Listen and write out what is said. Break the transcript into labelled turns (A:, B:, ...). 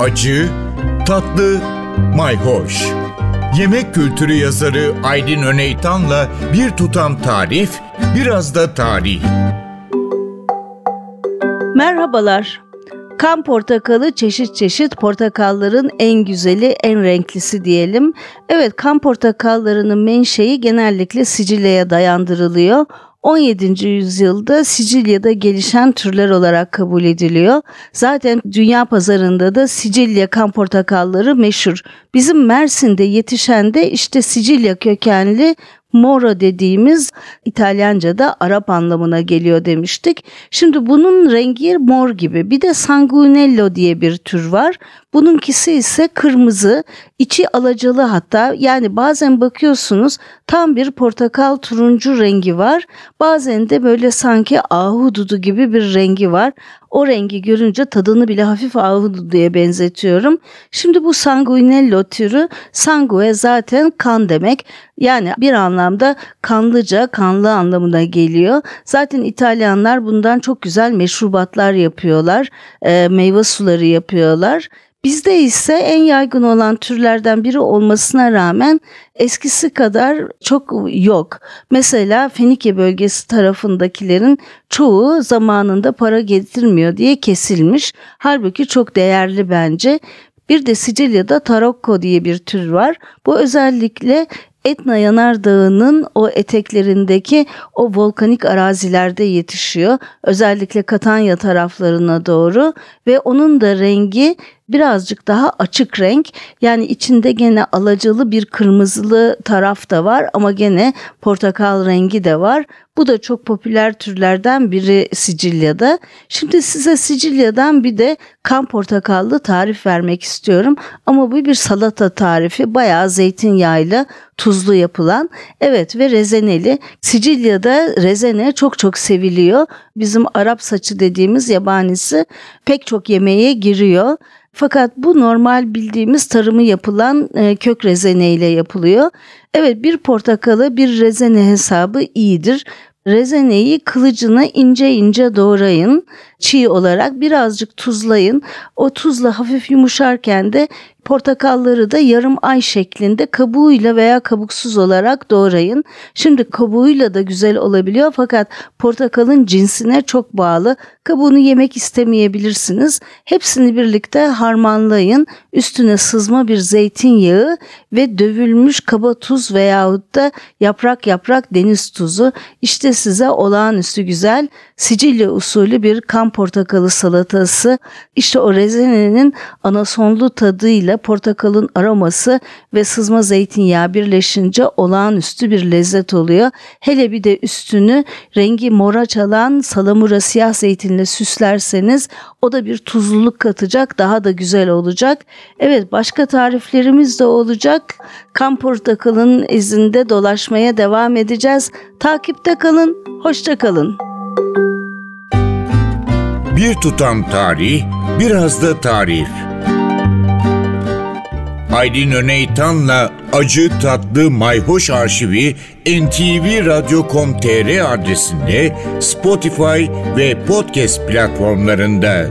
A: acı, tatlı, mayhoş. Yemek kültürü yazarı Aydın Öneytan'la bir tutam tarif, biraz da tarih.
B: Merhabalar. Kan portakalı çeşit çeşit portakalların en güzeli, en renklisi diyelim. Evet, kan portakallarının menşei genellikle Sicilya'ya dayandırılıyor. 17. yüzyılda Sicilya'da gelişen türler olarak kabul ediliyor. Zaten dünya pazarında da Sicilya kan portakalları meşhur. Bizim Mersin'de yetişen de işte Sicilya kökenli Moro dediğimiz İtalyanca'da Arap anlamına geliyor demiştik. Şimdi bunun rengi mor gibi. Bir de Sanguinello diye bir tür var. Bununkisi ise kırmızı, içi alacalı hatta yani bazen bakıyorsunuz tam bir portakal turuncu rengi var. Bazen de böyle sanki ahududu gibi bir rengi var. O rengi görünce tadını bile hafif ahududuya benzetiyorum. Şimdi bu sanguinello türü sangue zaten kan demek. Yani bir anlamda kanlıca, kanlı anlamına geliyor. Zaten İtalyanlar bundan çok güzel meşrubatlar yapıyorlar. E, meyve suları yapıyorlar. Bizde ise en yaygın olan türlerden biri olmasına rağmen eskisi kadar çok yok. Mesela Fenike bölgesi tarafındakilerin çoğu zamanında para getirmiyor diye kesilmiş. Halbuki çok değerli bence. Bir de Sicilya'da Tarocco diye bir tür var. Bu özellikle Etna Yanardağı'nın o eteklerindeki o volkanik arazilerde yetişiyor. Özellikle Katanya taraflarına doğru ve onun da rengi birazcık daha açık renk. Yani içinde gene alacalı bir kırmızılı taraf da var ama gene portakal rengi de var. Bu da çok popüler türlerden biri Sicilya'da. Şimdi size Sicilya'dan bir de kan portakallı tarif vermek istiyorum. Ama bu bir salata tarifi. Bayağı zeytinyağıyla tuzlu yapılan. Evet ve rezeneli. Sicilya'da rezene çok çok seviliyor. Bizim Arap saçı dediğimiz yabanisi pek çok yemeğe giriyor. Fakat bu normal bildiğimiz tarımı yapılan e, kök rezene ile yapılıyor. Evet bir portakalı bir rezene hesabı iyidir. Rezeneyi kılıcına ince ince doğrayın. Çiğ olarak birazcık tuzlayın. O tuzla hafif yumuşarken de Portakalları da yarım ay şeklinde kabuğuyla veya kabuksuz olarak doğrayın. Şimdi kabuğuyla da güzel olabiliyor fakat portakalın cinsine çok bağlı. Kabuğunu yemek istemeyebilirsiniz. Hepsini birlikte harmanlayın. Üstüne sızma bir zeytinyağı ve dövülmüş kaba tuz veyahut da yaprak yaprak deniz tuzu. İşte size olağanüstü güzel Sicilya usulü bir kan portakalı salatası. İşte o rezenenin anasonlu tadıyla portakalın aroması ve sızma zeytinyağı birleşince olağanüstü bir lezzet oluyor. Hele bir de üstünü rengi mora çalan salamura siyah zeytinle süslerseniz o da bir tuzluluk katacak daha da güzel olacak. Evet başka tariflerimiz de olacak. Kan portakalın izinde dolaşmaya devam edeceğiz. Takipte kalın, hoşça kalın.
A: Bir tutam tarih, biraz da tarif. Aydın Öneytan'la Acı Tatlı Mayhoş Arşivi ntvradio.com.tr adresinde Spotify ve podcast platformlarında.